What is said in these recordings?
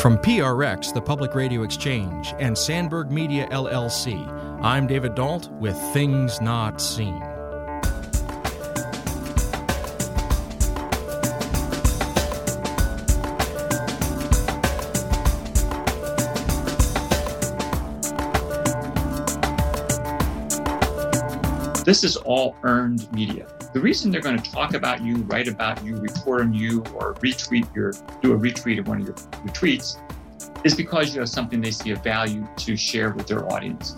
From PRX, the Public Radio Exchange, and Sandberg Media LLC, I'm David Dault with Things Not Seen. This is all earned media. The reason they're going to talk about you, write about you, report on you, or retweet your do a retweet of one of your, your tweets is because you have something they see a value to share with their audience.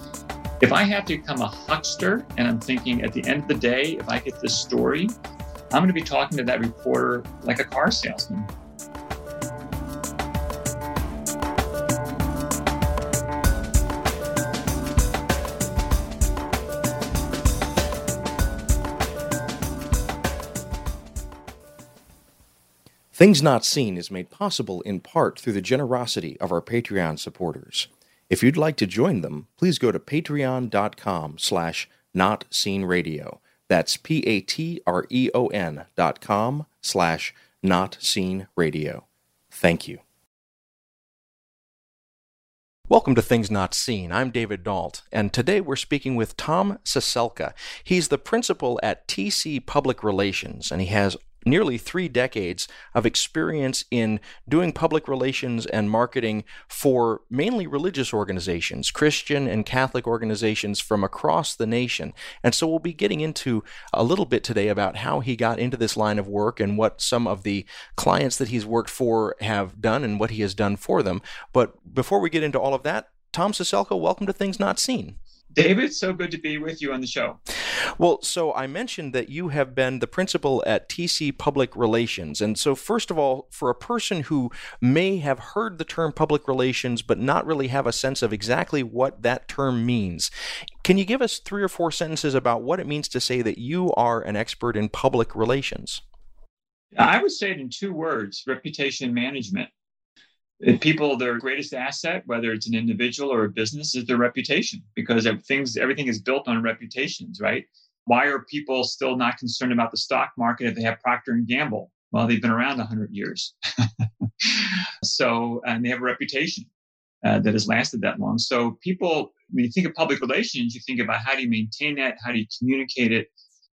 If I have to become a huckster and I'm thinking at the end of the day, if I get this story, I'm going to be talking to that reporter like a car salesman. Things Not Seen is made possible in part through the generosity of our Patreon supporters. If you'd like to join them, please go to patreon.com slash notseenradio. That's P-A-T-R-E-O-N dot com slash notseenradio. Thank you. Welcome to Things Not Seen. I'm David Dault, and today we're speaking with Tom Ciesielka. He's the principal at TC Public Relations, and he has nearly three decades of experience in doing public relations and marketing for mainly religious organizations, Christian and Catholic organizations from across the nation. And so we'll be getting into a little bit today about how he got into this line of work and what some of the clients that he's worked for have done and what he has done for them. But before we get into all of that, Tom Ciesielka, welcome to Things Not Seen. David, so good to be with you on the show. Well, so I mentioned that you have been the principal at TC Public Relations. And so, first of all, for a person who may have heard the term public relations but not really have a sense of exactly what that term means, can you give us three or four sentences about what it means to say that you are an expert in public relations? I would say it in two words reputation management people their greatest asset whether it's an individual or a business is their reputation because things everything is built on reputations right? Why are people still not concerned about the stock market if they have procter and gamble? Well they've been around 100 years. So and they have a reputation uh, that has lasted that long. So people when you think of public relations you think about how do you maintain that how do you communicate it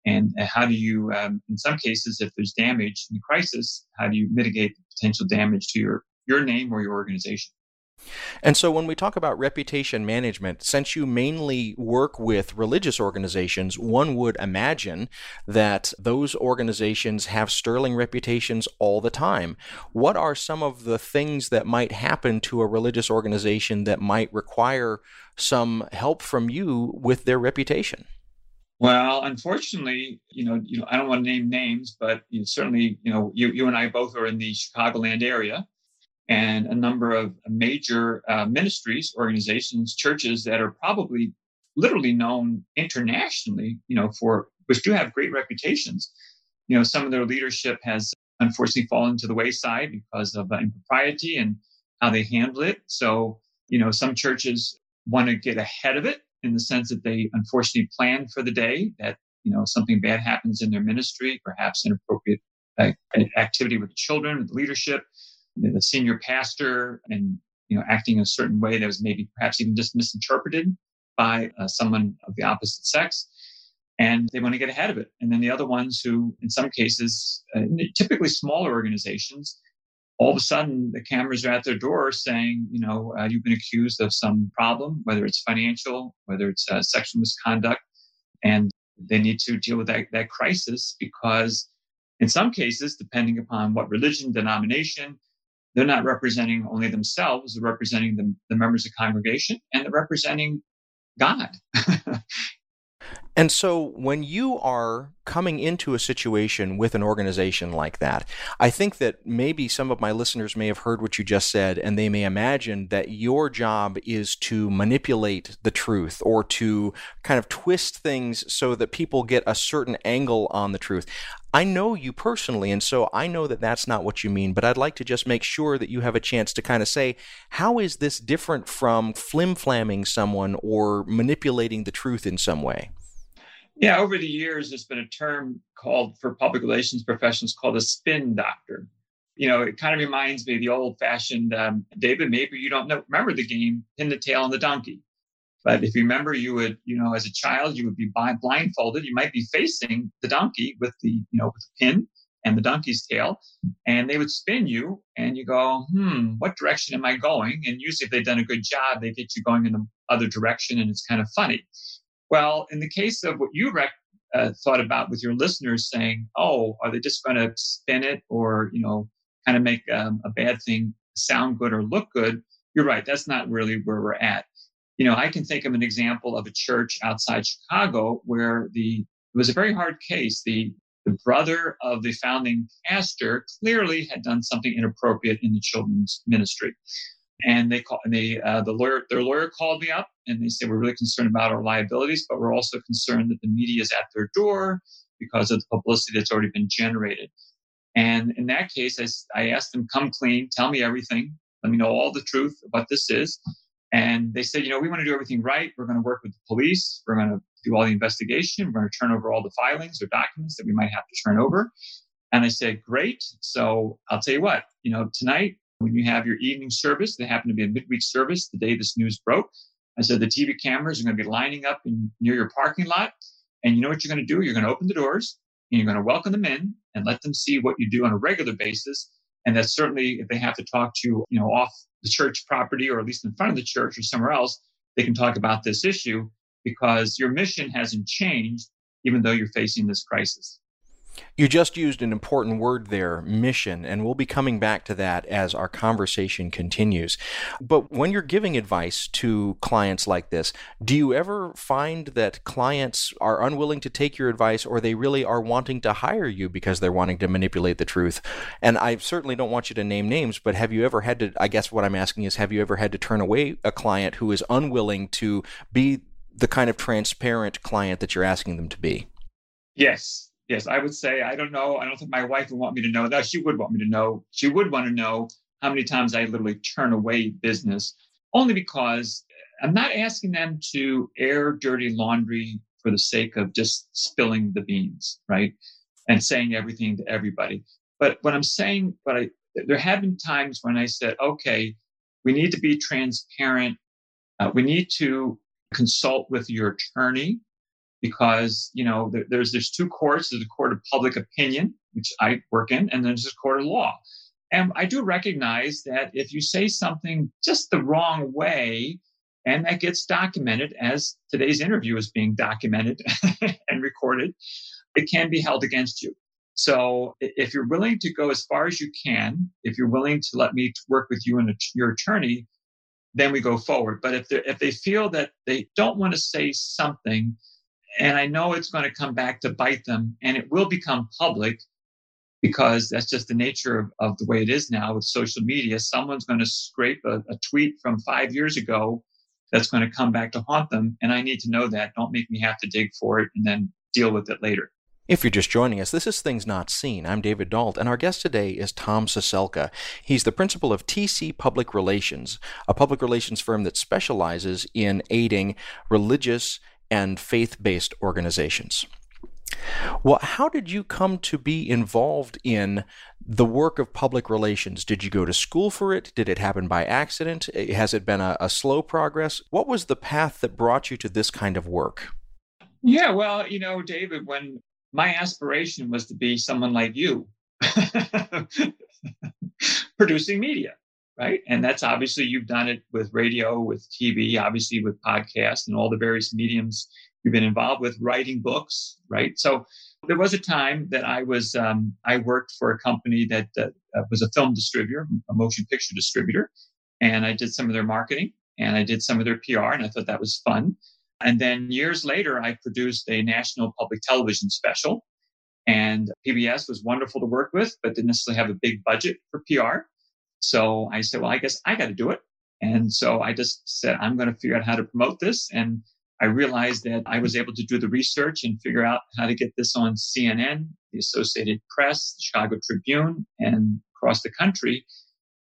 and how do you um, in some cases if there's damage in the crisis how do you mitigate the potential damage to your your name or your organization. And so, when we talk about reputation management, since you mainly work with religious organizations, one would imagine that those organizations have sterling reputations all the time. What are some of the things that might happen to a religious organization that might require some help from you with their reputation? Well, unfortunately, you know, you know, I don't want to name names, but you know, certainly, you know, you, you and I both are in the Chicagoland area and a number of major uh, ministries, organizations, churches that are probably literally known internationally, you know, for which do have great reputations. You know, some of their leadership has unfortunately fallen to the wayside because of uh, impropriety and how they handle it. So, you know, some churches want to get ahead of it in the sense that they unfortunately plan for the day that, you know, something bad happens in their ministry, perhaps inappropriate uh, activity with the children, with the senior pastor and you know acting in a certain way that was maybe perhaps even just misinterpreted by uh, someone of the opposite sex. And they want to get ahead of it. And then the other ones who in some cases uh, typically smaller organizations all of a sudden the cameras are at their door saying you know uh, you've been accused of some problem whether it's financial whether it's uh, sexual misconduct. And they need to deal with that, that crisis because in some cases depending upon what religion denomination they're not representing only themselves, they're representing the, the members of congregation and they're representing God. And so when you are coming into a situation with an organization like that, I think that maybe some of my listeners may have heard what you just said and they may imagine that your job is to manipulate the truth or to kind of twist things so that people get a certain angle on the truth. I know you personally, and so I know that that's not what you mean, but I'd like to just make sure that you have a chance to kind of say, how is this different from flim flamming someone or manipulating the truth in some way? Yeah, over the years, there's been a term called for public relations professionals called a spin doctor. You know, it kind of reminds me of the old fashioned um, David. Maybe you don't know, remember the game, pin the tail on the donkey. But if you remember, you would, you know, as a child, you would be blindfolded. You might be facing the donkey with the, you know, with the pin and the donkey's tail, and they would spin you, and you go, hmm, what direction am I going? And usually, if they've done a good job, they get you going in the other direction, and it's kind of funny. Well, in the case of what you rec- uh, thought about with your listeners saying, oh, are they just going to spin it or, you know, kind of make um, a bad thing sound good or look good? You're right. That's not really where we're at you know, I can think of an example of a church outside Chicago where the it was a very hard case. The the brother of the founding pastor clearly had done something inappropriate in the children's ministry, and they call and they uh, the lawyer their lawyer called me up and they said we're really concerned about our liabilities, but we're also concerned that the media is at their door because of the publicity that's already been generated. And in that case, I, I asked them, come clean, tell me everything, let me know all the truth what this is. And they said, you know, we want to do everything right. We're going to work with the police. We're going to do all the investigation. We're going to turn over all the filings or documents that we might have to turn over. And I said, great. So I'll tell you what, you know, tonight when you have your evening service, they happen to be a midweek service the day this news broke. I said, the TV cameras are going to be lining up in, near your parking lot. And you know what you're going to do? You're going to open the doors and you're going to welcome them in and let them see what you do on a regular basis. And that certainly if they have to talk to you, you know, off the church property or at least in front of the church or somewhere else, they can talk about this issue because your mission hasn't changed, even though you're facing this crisis. You just used an important word there, mission, and we'll be coming back to that as our conversation continues. But when you're giving advice to clients like this, do you ever find that clients are unwilling to take your advice or they really are wanting to hire you because they're wanting to manipulate the truth? And I certainly don't want you to name names, but have you ever had to, I guess what I'm asking is, have you ever had to turn away a client who is unwilling to be the kind of transparent client that you're asking them to be? Yes, yes, I would say, I don't know. I don't think my wife would want me to know that. She would want me to know. She would want to know how many times I literally turn away business, only because I'm not asking them to air dirty laundry for the sake of just spilling the beans, right? And saying everything to everybody. But what I'm saying, but I, there have been times when I said, okay, we need to be transparent. Uh, we need to consult with your attorney because you know there, there's there's two courts. There's a court of public opinion which i work in and then there's a court of law. And i do recognize that if you say something just the wrong way and that gets documented as today's interview is being documented and recorded it can be held against you. So if you're willing to go as far as you can if you're willing to let me work with you and your attorney then we go forward. But if, if they feel that they don't want to say something and I know it's going to come back to bite them and it will become public because that's just the nature of, of the way it is now with social media. Someone's going to scrape a, a tweet from five years ago that's going to come back to haunt them. And I need to know that. Don't make me have to dig for it and then deal with it later. If you're just joining us, this is Things Not Seen. I'm David Dault, and our guest today is Tom Ciesielka. He's the principal of TC Public Relations, a public relations firm that specializes in aiding religious and faith based organizations. Well, how did you come to be involved in the work of public relations? Did you go to school for it? Did it happen by accident? Eh, has it been a, a slow progress? What was the path that brought you to this kind of work? Yeah, well, you know, David, when my aspiration was to be someone like you, producing media right? And that's obviously you've done it with radio, with TV, obviously with podcasts and all the various mediums you've been involved with, writing books, right? So there was a time that I was um, I worked for a company that uh, was a film distributor, a motion picture distributor, and I did some of their marketing and I did some of their PR, and I thought that was fun. And then years later, I produced a national public television special. And PBS was wonderful to work with, but didn't necessarily have a big budget for PR. So I said, well, I guess I got to do it. And so I just said, I'm going to figure out how to promote this. And I realized that I was able to do the research and figure out how to get this on CNN, the Associated Press, the Chicago Tribune, and across the country,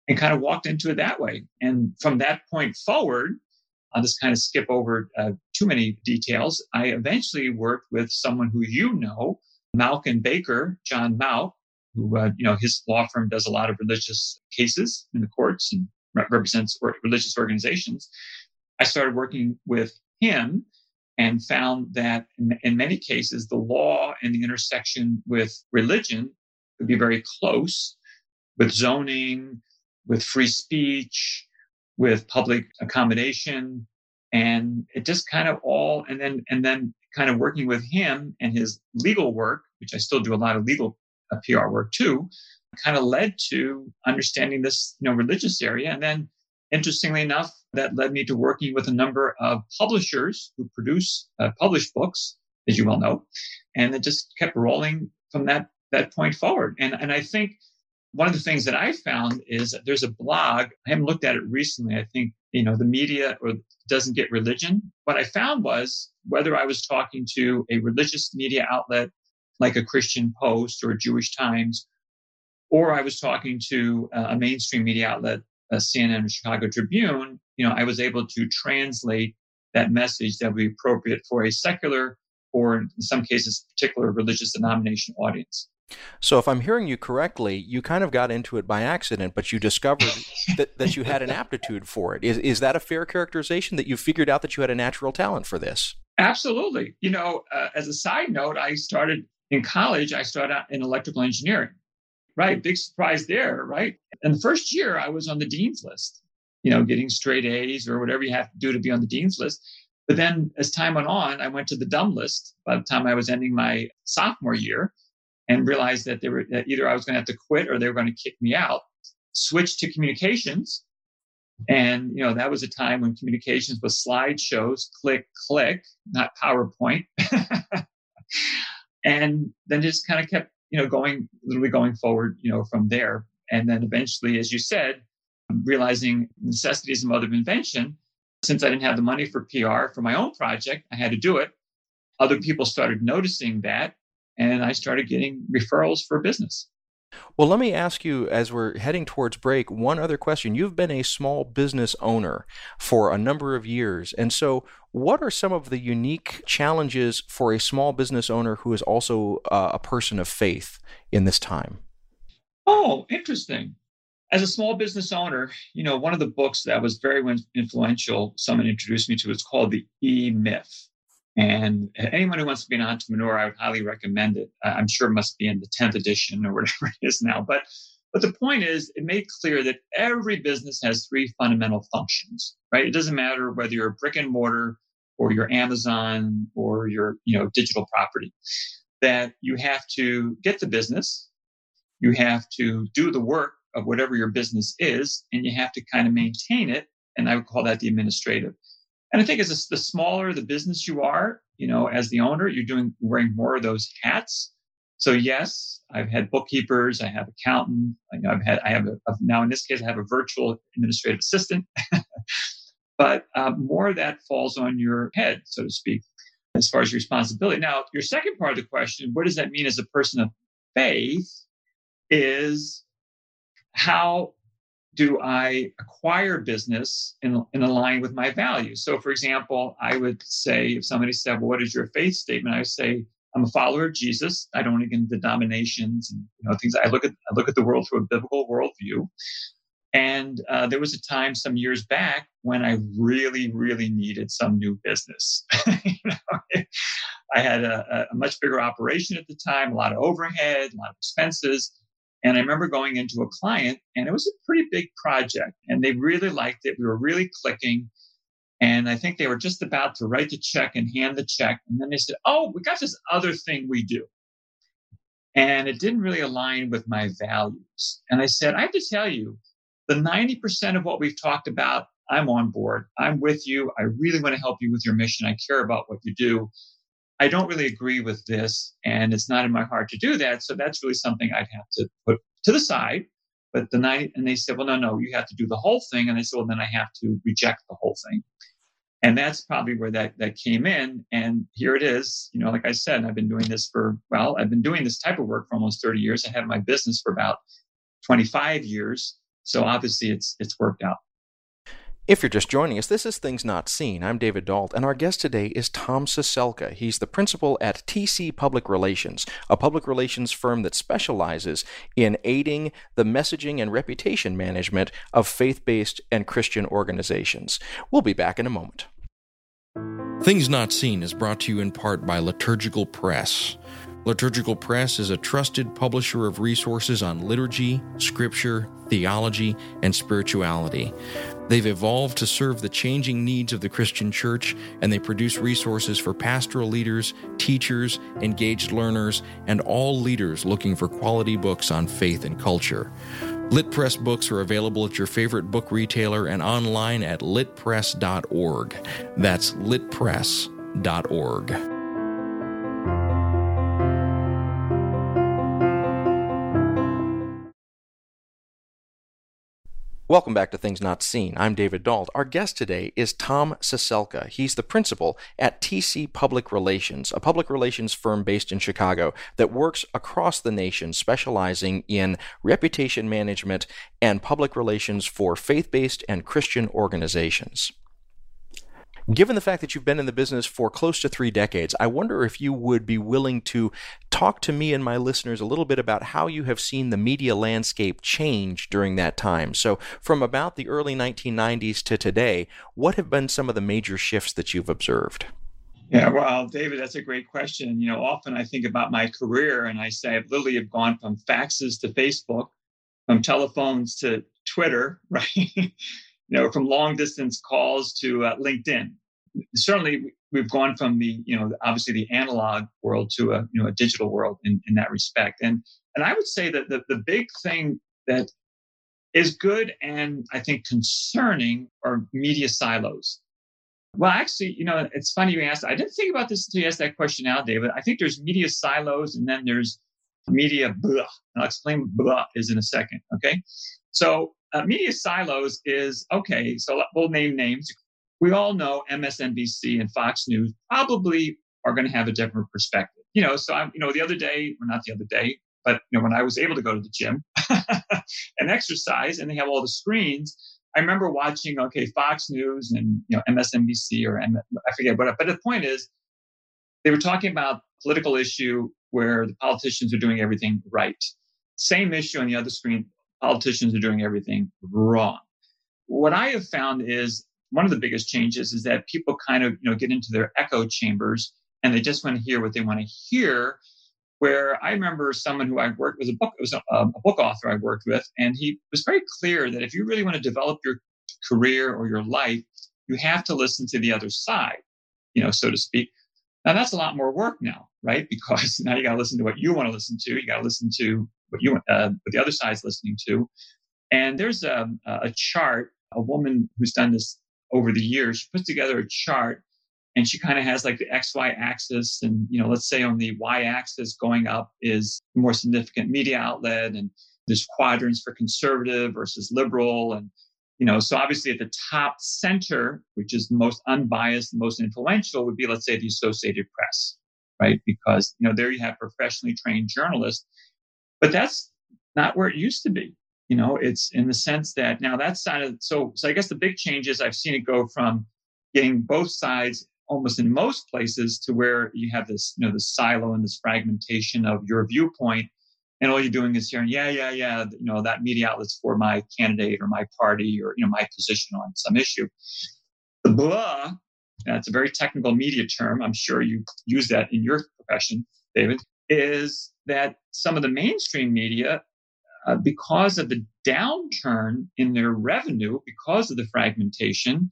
and kind of walked into it that way. And from that point forward, I'll just kind of skip over uh, too many details. I eventually worked with someone who you know, Mauck and Baker, John Mauck, who, uh, you know, his law firm does a lot of religious cases in the courts and represents religious organizations. I started working with him and found that in, in many cases, the law and the intersection with religion could be very close with zoning, with free speech, with public accommodation. And it just kind of all, and then, and then kind of working with him and his legal work, which I still do a lot of legal PR work too, kind of led to understanding this, you know, religious area. And then interestingly enough, that led me to working with a number of publishers who produce uh, published books, as you well know, and it just kept rolling from that that point forward. And and I think one of the things that I found is that there's a blog. I haven't looked at it recently. I think you know the media or doesn't get religion. What I found was whether I was talking to a religious media outlet like a Christian Post or a Jewish Times, or I was talking to a mainstream media outlet CNN or Chicago Tribune, you know, I was able to translate that message that would be appropriate for a secular or in some cases particular religious denomination audience. So, if I'm hearing you correctly, you kind of got into it by accident, but you discovered that, that you had an aptitude for it. Is, is that a fair characterization that you figured out that you had a natural talent for this? Absolutely. You know, uh, as a side note, I started in college, I started out in electrical engineering. Right. Big surprise there. Right. And the first year I was on the dean's list, you know, getting straight A's or whatever you have to do to be on the dean's list. But then as time went on, I went to the dumb list by the time I was ending my sophomore year and realized that they were that either I was going to have to quit or they were going to kick me out. Switched to communications. And, you know, that was a time when communications was slideshows, click, click, not PowerPoint. and then just kind of kept you know, going literally going forward, you know, from there. And then eventually, as you said, realizing necessities of mother of invention, since I didn't have the money for PR for my own project, I had to do it. Other people started noticing that, and I started getting referrals for business. Well, let me ask you as we're heading towards break one other question. You've been a small business owner for a number of years. And so, what are some of the unique challenges for a small business owner who is also uh, a person of faith in this time? Oh, interesting. As a small business owner, you know, one of the books that was very influential, someone introduced me to, is called The E Myth. And anyone who wants to be an entrepreneur, I would highly recommend it. I'm sure it must be in the 10th edition or whatever it is now. But, but the point is, it made clear that every business has three fundamental functions, right? It doesn't matter whether you're a brick and mortar or your Amazon or your, you know, digital property, that you have to get the business, you have to do the work of whatever your business is, and you have to kind of maintain it. And I would call that the administrative. And I think as the smaller the business you are, you know, as the owner, you're doing wearing more of those hats. So yes, I've had bookkeepers, I have accountant, I know I've had, I have a, now in this case, I have a virtual administrative assistant, but um, more of that falls on your head, so to speak, as far as your responsibility. Now, your second part of the question, what does that mean as a person of faith? Is how do I acquire business in, in line with my values? So, for example, I would say, if somebody said, Well, what is your faith statement? I would say, I'm a follower of Jesus. I don't get into denominations and you know things. I look at I look at the world through a biblical worldview. And uh, there was a time some years back when I really, really needed some new business. you know, I had a, a much bigger operation at the time, a lot of overhead, a lot of expenses. And I remember going into a client and it was a pretty big project and they really liked it. We were really clicking. And I think they were just about to write the check and hand the check. And then they said, Oh, we got this other thing we do. And it didn't really align with my values. And I said, I have to tell you, the 90% of what we've talked about, I'm on board. I'm with you. I really want to help you with your mission. I care about what you do. I don't really agree with this, and it's not in my heart to do that. So that's really something I'd have to put to the side. But the night, and they said, well, no, no, you have to do the whole thing. And I said, well, then I have to reject the whole thing. And that's probably where that, that came in. And here it is. You know, like I said, I've been doing this for, well, I've been doing this type of work for almost 30 years. I had my business for about 25 years. So obviously it's, it's worked out. If you're just joining us, this is Things Not Seen. I'm David Dault, and our guest today is Tom Ciesielka. He's the principal at TC Public Relations, a public relations firm that specializes in aiding the messaging and reputation management of faith based and Christian organizations. We'll be back in a moment. Things Not Seen is brought to you in part by Liturgical Press. Liturgical Press is a trusted publisher of resources on liturgy, scripture, theology, and spirituality. They've evolved to serve the changing needs of the Christian church, and they produce resources for pastoral leaders, teachers, engaged learners, and all leaders looking for quality books on faith and culture. LitPress books are available at your favorite book retailer and online at litpress.org. That's litpress.org. Welcome back to Things Not Seen. I'm David Dault. Our guest today is Tom Ciesielka. He's the principal at TC Public Relations, a public relations firm based in Chicago that works across the nation specializing in reputation management and public relations for faith based and Christian organizations. Given the fact that you've been in the business for close to three decades, I wonder if you would be willing to talk to me and my listeners a little bit about how you have seen the media landscape change during that time. So, from about the early 1990s to today, what have been some of the major shifts that you've observed? Yeah, well, David, that's a great question. You know, often I think about my career and I say I've literally have gone from faxes to Facebook, from telephones to Twitter, right? you know, from long distance calls to uh, LinkedIn certainly we've gone from the you know obviously the analog world to a you know a digital world in, in that respect. And and i would say that the, the big thing that is good and i think concerning are media silos. Well actually you know it's funny you asked. I didn't think about this until you asked that question now david. I think there's media silos and then there's media blah. I'll explain blah is in a second okay? So uh, media silos is okay so we'll name names we all know MSNBC and Fox News probably are going to have a different perspective. You know, so I'm, you know, the other day, or not the other day, but you know, when I was able to go to the gym and exercise, and they have all the screens, I remember watching, okay, Fox News and you know MSNBC or M- I forget what. But the point is, they were talking about political issue where the politicians are doing everything right. Same issue on the other screen, politicians are doing everything wrong. What I have found is one of the biggest changes is that people kind of you know get into their echo chambers and they just want to hear what they want to hear. Where i remember someone who i worked with a book it was a, a book author i worked with and he was very clear that if you really want to develop your career or your life you have to listen to the other side you know so to speak. Now that's a lot more work now right? Because now you got to listen to what you want to listen to. You got to listen to what you uh, what the other side's listening to. And there's a, a chart a woman who's done this over the years. She puts together a chart and she kind of has like the XY axis. And, you know, let's say on the Y axis going up is more significant media outlet and there's quadrants for conservative versus liberal. And, you know, so obviously at the top center, which is most unbiased, most influential would be, let's say the Associated Press, right? Because, you know, there you have professionally trained journalists, but that's not where it used to be you know it's in the sense that now that side of so so i guess the big change is i've seen it go from getting both sides almost in most places to where you have this you know the silo and this fragmentation of your viewpoint. And all you're doing is hearing yeah yeah yeah you know that media outlet's for my candidate or my party or you know my position on some issue. The blah that's a very technical media term i'm sure you use that in your profession david is that some of the mainstream media uh, because of the downturn in their revenue, because of the fragmentation,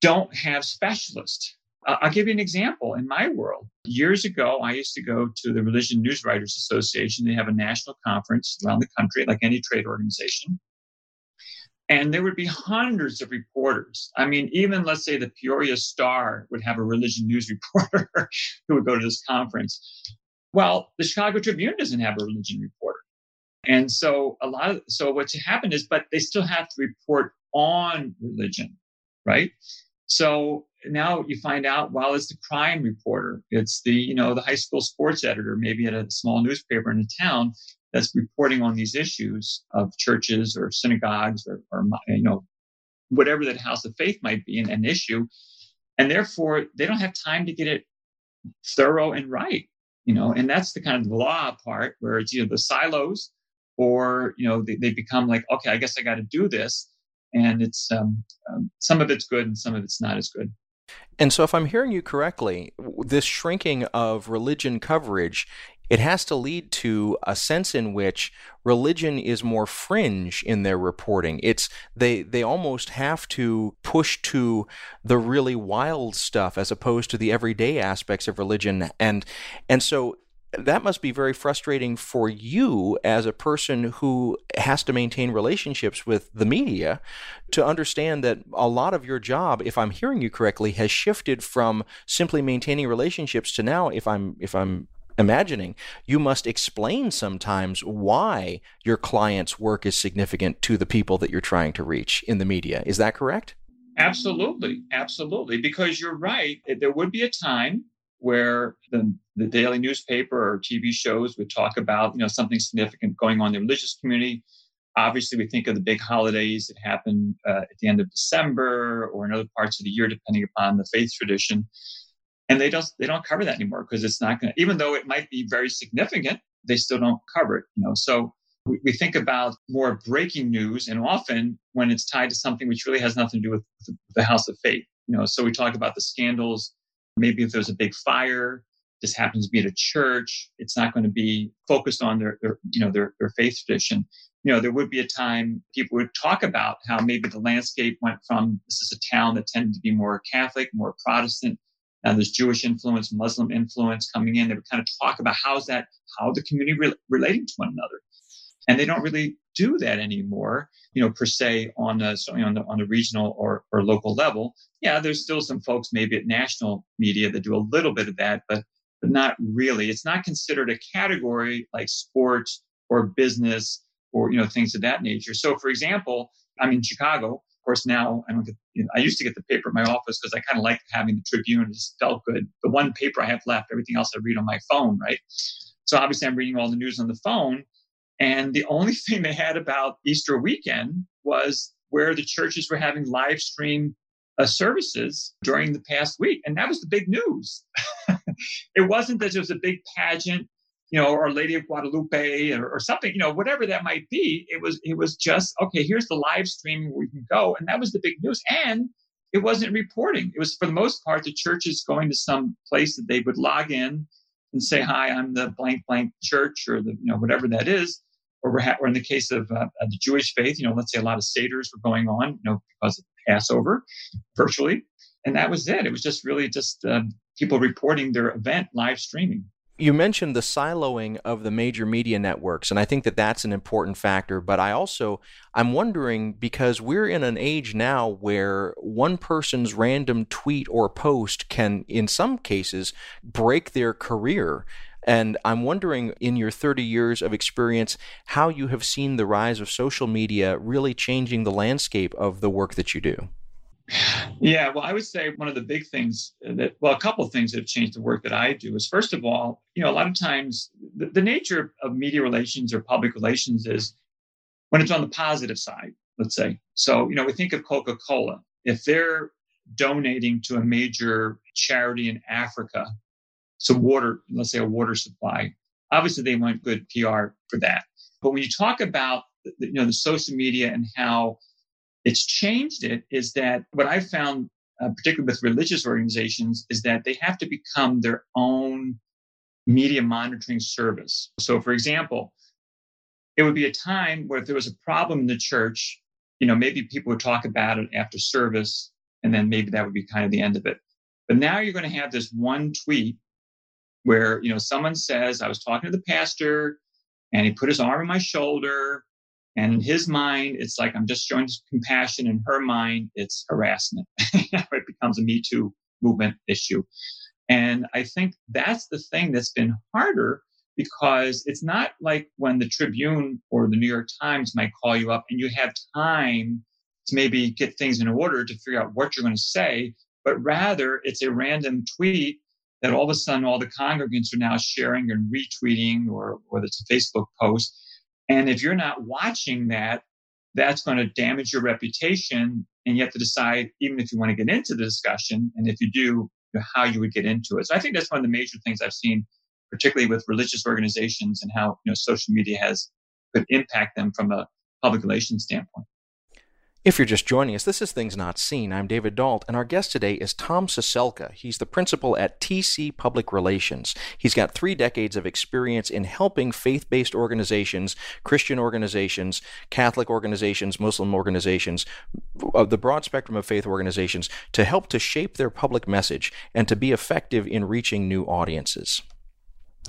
don't have specialists. Uh, I'll give you an example. In my world, years ago, I used to go to the Religion News Writers Association. They have a national conference around the country, like any trade organization. And there would be hundreds of reporters. I mean, even let's say the Peoria Star would have a religion news reporter who would go to this conference. Well, the Chicago Tribune doesn't have a religion reporter. And so a lot of so what's happened is, but they still have to report on religion, right? So now you find out, well, it's the crime reporter, it's the you know the high school sports editor, maybe at a small newspaper in a town that's reporting on these issues of churches or synagogues or, or you know whatever that house of faith might be an, an issue. And therefore, they don't have time to get it thorough and right, you know, and that's the kind of law part where it's you know the silos or, you know, they, they become like, okay, I guess I got to do this. And it's um, um, some of it's good and some of it's not as good. And so, if I'm hearing you correctly, this shrinking of religion coverage it has to lead to a sense in which religion is more fringe in their reporting. It's they they almost have to push to the really wild stuff as opposed to the everyday aspects of religion and and so that must be very frustrating for you as a person who has to maintain relationships with the media to understand that a lot of your job if i'm hearing you correctly has shifted from simply maintaining relationships to now if i'm if i'm imagining, you must explain sometimes why your client's work is significant to the people that you're trying to reach in the media. Is that correct? Absolutely. Absolutely. Because you're right. There would be a time where the, the daily newspaper or TV shows would talk about, you know, something significant going on in the religious community. Obviously, we think of the big holidays that happen uh, at the end of December or in other parts of the year, depending upon the faith tradition. And they don't they don't cover that anymore because it's not going to even though it might be very significant they still don't cover it you know. So we, we, think about more breaking news and often when it's tied to something which really has nothing to do with the, the house of faith you know. So we talk about the scandals maybe if there's a big fire this happens to be at a church it's not going to be focused on their, their you know their, their faith tradition you know there would be a time people would talk about how maybe the landscape went from this is a town that tended to be more catholic more protestant and there's Jewish influence, Muslim influence coming in. They would kind of talk about how's that, how the community re- relating to one another. And they don't really do that anymore, you know, per se on a, on the, on the regional or, or local level. Yeah, there's still some folks maybe at national media that do a little bit of that, but, but not really. It's not considered a category like sports or business or, you know, things of that nature. So for example, I'm in Chicago Of course, now I don't get, you know, I used to get the paper in my office because I kind of liked having the Tribune. It just felt good. The one paper I have left, everything else I read on my phone, right? So obviously I'm reading all the news on the phone. And the only thing they had about Easter weekend was where the churches were having live stream uh, services during the past week. And that was the big news. it wasn't that there was a big pageant you know, or Lady of Guadalupe or, or, something, you know, whatever that might be. It was it was just okay. Here's the live stream where you can go, and that was the big news. And it wasn't reporting. It was for the most part the churches going to some place that they would log in and say, "Hi, I'm the blank blank church," or the you know whatever that is. Or, or in the case of uh, the Jewish faith, you know, let's say a lot of seders were going on, you know, because of Passover, virtually, and that was it. It was just really just uh, people reporting their event live streaming. You mentioned the siloing of the major media networks, and I think that that's an important factor. But I also, I'm wondering because we're in an age now where one person's random tweet or post can, in some cases, break their career. And I'm wondering, in your 30 years of experience, how you have seen the rise of social media really changing the landscape of the work that you do. Yeah, well, I would say one of the big things that, well, a couple of things that have changed the work that I do is first of all, you know, a lot of times the, the nature of media relations or public relations is when it's on the positive side, let's say. So, you know, we think of Coca Cola. If they're donating to a major charity in Africa, some water, let's say a water supply, obviously they want good PR for that. But when you talk about, you know, the social media and how it's changed it is that what I found, uh, particularly with religious organizations, is that they have to become their own media monitoring service. So, for example, it would be a time where if there was a problem in the church, you know, maybe people would talk about it after service, and then maybe that would be kind of the end of it. But now you're going to have this one tweet where, you know, someone says, I was talking to the pastor and he put his arm on my shoulder and in his mind, it's like I'm just showing compassion. In her mind, it's harassment. it becomes a Me Too movement issue. And I think that's the thing that's been harder because it's not like when the Tribune or the New York Times might call you up and you have time to maybe get things in order to figure out what you're going to say, but rather it's a random tweet that all of a sudden all the congregants are now sharing and retweeting or whether it's a Facebook post and if you're not watching that, that's going to damage your reputation and you have to decide even if you want to get into the discussion, and if you do, how you would get into it. So I think that's one of the major things I've seen, particularly with religious organizations and how you know social media has could impact them from a public relations standpoint. If you're just joining us, this is Things Not Seen. I'm David Dault, and our guest today is Tom Ciesielka. He's the principal at TC Public Relations. He's got three decades of experience in helping faith based organizations, Christian organizations, Catholic organizations, Muslim organizations, of the broad spectrum of faith organizations, to help to shape their public message and to be effective in reaching new audiences.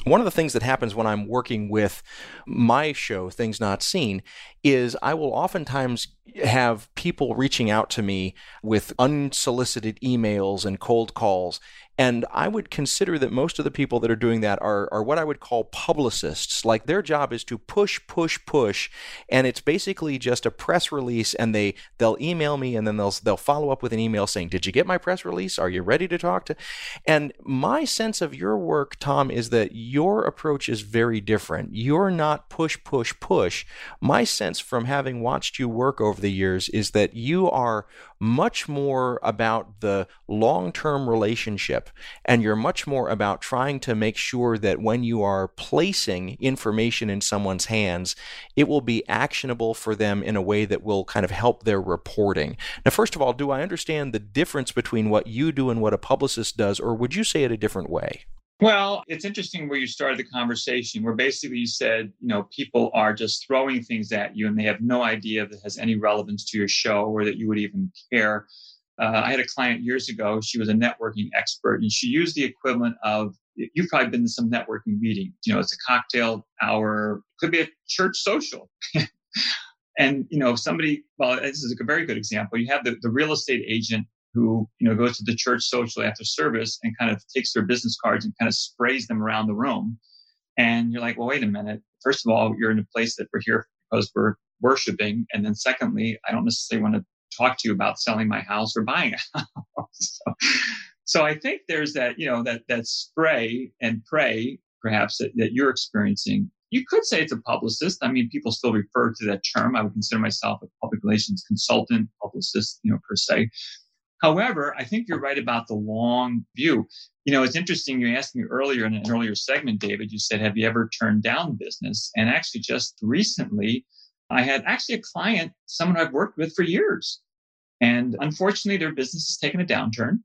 One of the things that happens when I'm working with my show, Things Not Seen, is I will oftentimes have people reaching out to me with unsolicited emails and cold calls and I would consider that most of the people that are doing that are, are what I would call publicists. Like their job is to push, push, push, and it's basically just a press release. And they they'll email me, and then they'll they'll follow up with an email saying, "Did you get my press release? Are you ready to talk to?" And my sense of your work, Tom, is that your approach is very different. You're not push, push, push. My sense from having watched you work over the years is that you are much more about the long term relationship, and you're much more about trying to make sure that when you are placing information in someone's hands, it will be actionable for them in a way that will kind of help their reporting. Now, first of all, do I understand the difference between what you do and what a publicist does, or would you say it a different way? Well, it's interesting where you started the conversation, where basically you said, you know, people are just throwing things at you and they have no idea that has any relevance to your show or that you would even care. Uh, I had a client years ago. She was a networking expert and she used the equivalent of, you've probably been to some networking meeting. You know, it's a cocktail hour, could be a church social. and, you know, somebody, well, this is a very good example. You have the, the real estate agent who you know goes to the church social after service and kind of takes their business cards and kind of sprays them around the room and you're like well wait a minute first of all you're in a place that we're here because we're worshiping and then secondly i don't necessarily want to talk to you about selling my house or buying a house so, so i think there's that you know that that spray and pray perhaps that, that you're experiencing you could say it's a publicist. I mean, people still refer to that term. I would consider myself a public relations consultant, publicist, you know, per se. However, I think you're right about the long view. You know, it's interesting. You asked me earlier in an earlier segment, David, you said, have you ever turned down business? And actually, just recently, I had actually a client, someone I've worked with for years. And unfortunately, their business has taken a downturn.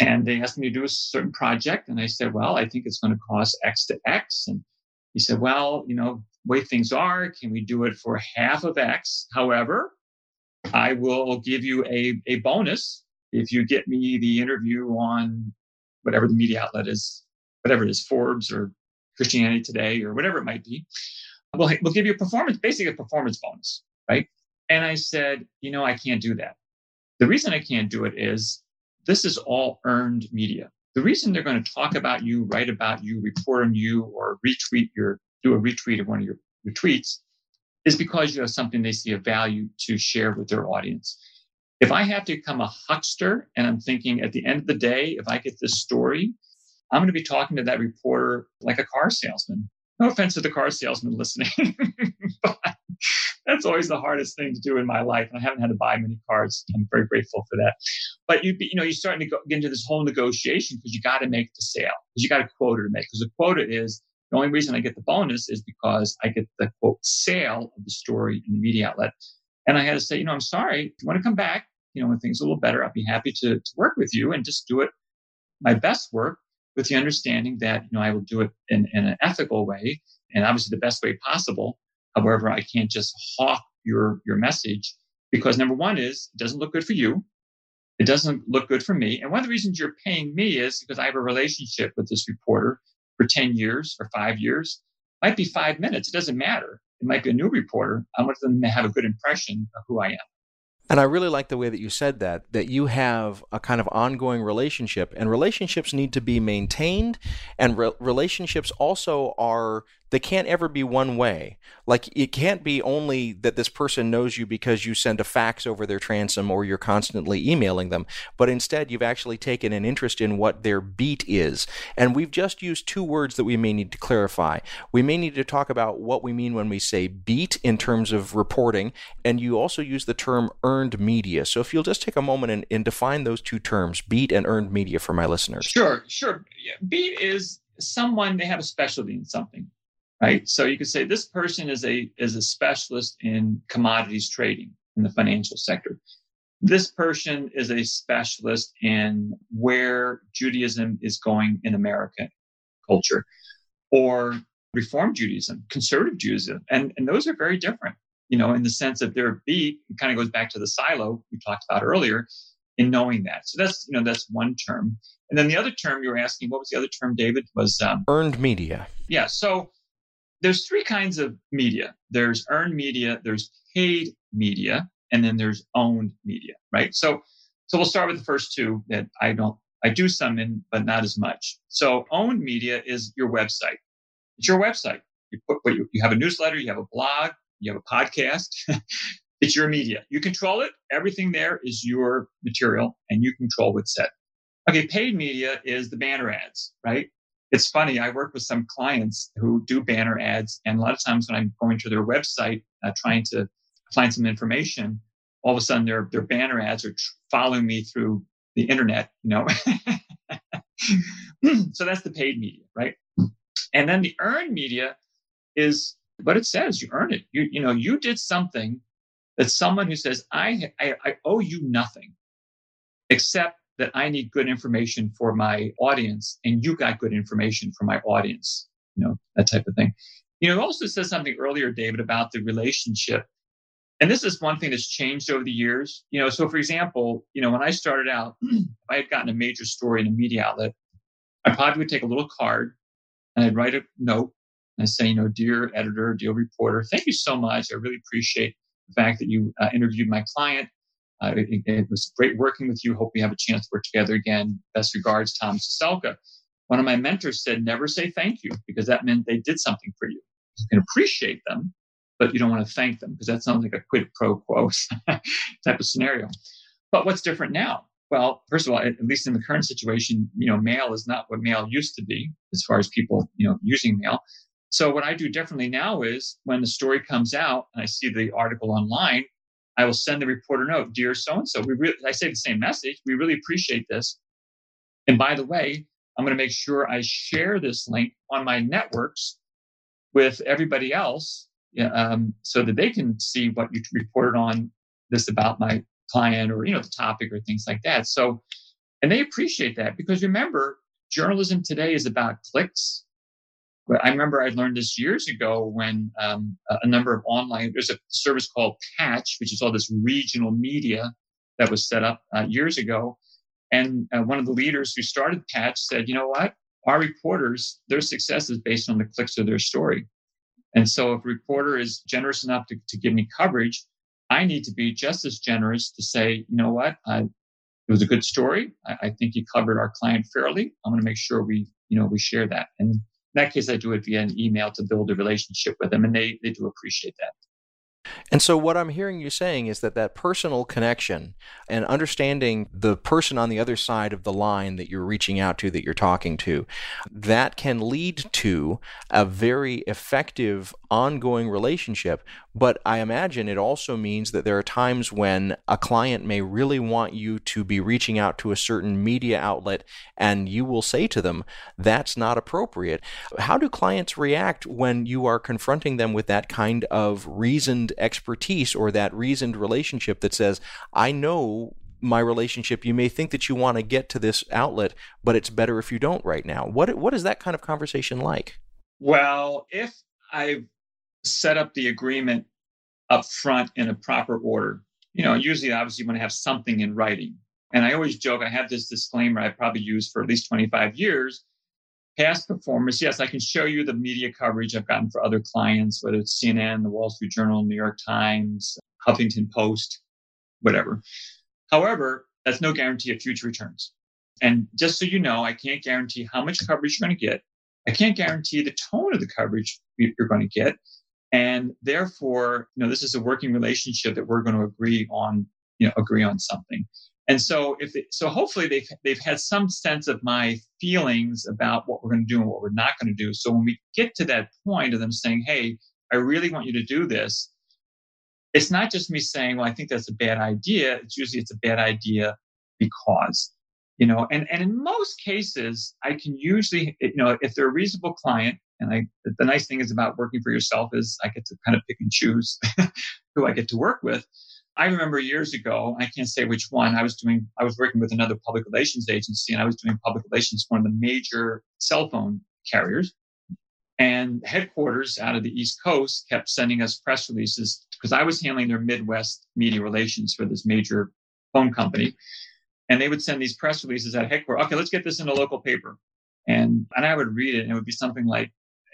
And they asked me to do a certain project. And I said, well, I think it's going to cost X to X. And he said, well, you know, way things are, can we do it for half of X? However, I will give you a, a bonus if you get me the interview on whatever the media outlet is, whatever it is, Forbes or Christianity Today or whatever it might be, we'll, we'll give you a performance, basically a performance bonus, right? And I said, you know, I can't do that. The reason I can't do it is this is all earned media. The reason they're going to talk about you, write about you, report on you, or retweet your, do a retweet of one of your, your tweets is because you have something they see a value to share with their audience. If I have to become a huckster and I'm thinking at the end of the day, if I get this story, I'm going to be talking to that reporter like a car salesman. No offense to the car salesman listening, but that's always the hardest thing to do in my life. And I haven't had to buy many cars. I'm very grateful for that. But you, you know, you're starting to go, get into this whole negotiation because you got to make the sale because you got a quota to make. Because the quota is the only reason I get the bonus is because I get the quote sale of the story in the media outlet. And I had to say, you know, I'm sorry. If you want to come back, you know, when things are a little better, I'll be happy to, to work with you and just do it my best work with the understanding that, you know, I will do it in, in an ethical way and obviously the best way possible. However, I can't just hawk your, your message because number one is it doesn't look good for you. It doesn't look good for me. And one of the reasons you're paying me is because I have a relationship with this reporter for 10 years or five years. Might be five minutes. It doesn't matter. It might be a new reporter. I want them to have a good impression of who I am. And I really like the way that you said that, that you have a kind of ongoing relationship, and relationships need to be maintained, and re- relationships also are they can't ever be one way. Like it can't be only that this person knows you because you send a fax over their transom or you're constantly emailing them, but instead you've actually taken an interest in what their beat is. And we've just used two words that we may need to clarify. We may need to talk about what we mean when we say beat in terms of reporting, and you also use the term earned media. So if you'll just take a moment and, and define those two terms, beat and earned media for my listeners. Sure, sure. Beat is someone they have a specialty in something right? So you could say this person is a is a specialist in commodities trading in the financial sector. This person is a specialist in where Judaism is going in American culture, or Reform Judaism, conservative Judaism, and and those are very different. You know, in the sense that their beat it kind of goes back to the silo we talked about earlier in knowing that. So that's you know that's one term, and then the other term you were asking, what was the other term, David? Was um, earned media. Yeah. So there's three kinds of media. There's earned media there's paid media and then there's owned media right? So so we'll start with the first two that i don't i do some in but not as much. So owned media is your website. It's your website. You put what you, you have a newsletter you have a blog you have a podcast it's your media. You control it. Everything there is your material and you control what's said. Okay paid media is the banner ads right it's funny. I work with some clients who do banner ads, and a lot of times when I'm going to their website uh, trying to find some information, all of a sudden their their banner ads are tr- following me through the internet. You know, so that's the paid media, right? And then the earned media is what it says. You earn it. You you know you did something that someone who says I, I, I owe you nothing except that I need good information for my audience and you got good information for my audience, you know, that type of thing. You know, also said something earlier, David, about the relationship. And this is one thing that's changed over the years. You know, so for example, you know, when I started out, if I had gotten a major story in a media outlet, I probably would take a little card and I'd write a note and say, you know, dear editor, dear reporter, thank you so much. I really appreciate the fact that you uh, interviewed my client. Uh, it, it, was great working with you. Hope we have a chance to work together again. Best regards, Tom Ciesielka. One of my mentors said, never say thank you because that meant they did something for you. You can appreciate them, but you don't want to thank them because that sounds like a quid pro quo type of scenario. But what's different now? Well, first of all, at least in the current situation, you know, mail is not what mail used to be as far as people, you know, using mail. So what I do differently now is when the story comes out and I see the article online, I will send the reporter note, dear so and so. We I say the same message. We really appreciate this. And by the way, I'm going to make sure I share this link on my networks with everybody else, um, so that they can see what you reported on this about my client or you know the topic or things like that. So, and they appreciate that because remember, journalism today is about clicks I remember I learned this years ago when um, a number of online, there's a service called Patch, which is all this regional media that was set up uh, years ago. And uh, one of the leaders who started Patch said, you know what? Our reporters, their success is based on the clicks of their story. And so if a reporter is generous enough to, to give me coverage, I need to be just as generous to say, you know what? I, it was a good story. I, I think you covered our client fairly. I'm going to make sure we, you know, we share that. And in that case, I do it via an email to build a relationship with them, and they, they do appreciate that. And so, what I'm hearing you saying is that that personal connection and understanding the person on the other side of the line that you're reaching out to, that you're talking to, that can lead to a very effective ongoing relationship. But I imagine it also means that there are times when a client may really want you to be reaching out to a certain media outlet, and you will say to them, that's not appropriate. How do clients react when you are confronting them with that kind of reasoned expertise or that reasoned relationship that says, I know my relationship, you may think that you want to get to this outlet, but it's better if you don't right now. What what is that kind of conversation like? Well, if I've set up the agreement up front in a proper order. You know, usually, obviously, you want to have something in writing. And I always joke, I have this disclaimer I probably used for at least 25 years. Past performance, yes, I can show you the media coverage I've gotten for other clients, whether it's CNN, the Wall Street Journal, New York Times, Huffington Post, whatever. However, that's no guarantee of future returns. And just so you know, I can't guarantee how much coverage you're going to get. I can't guarantee the tone of the coverage you're going to get. And therefore, you know, this is a working relationship that we're going to agree on, you know, agree on something. And so if they, so hopefully they've they've had some sense of my feelings about what we're going to do and what we're not going to do. So when we get to that point of them saying, "Hey, I really want you to do this," it's not just me saying, "Well, I think that's a bad idea." It's usually it's a bad idea because you know and and in most cases i can usually you know if they're a reasonable client and i the nice thing is about working for yourself is i get to kind of pick and choose who i get to work with i remember years ago i can't say which one i was doing i was working with another public relations agency and i was doing public relations for one of the major cell phone carriers and headquarters out of the east coast kept sending us press releases because i was handling their midwest media relations for this major phone company and they would send these press releases at headquarters. Okay, let's get this in a local paper. And, and I would read it and it would be something like,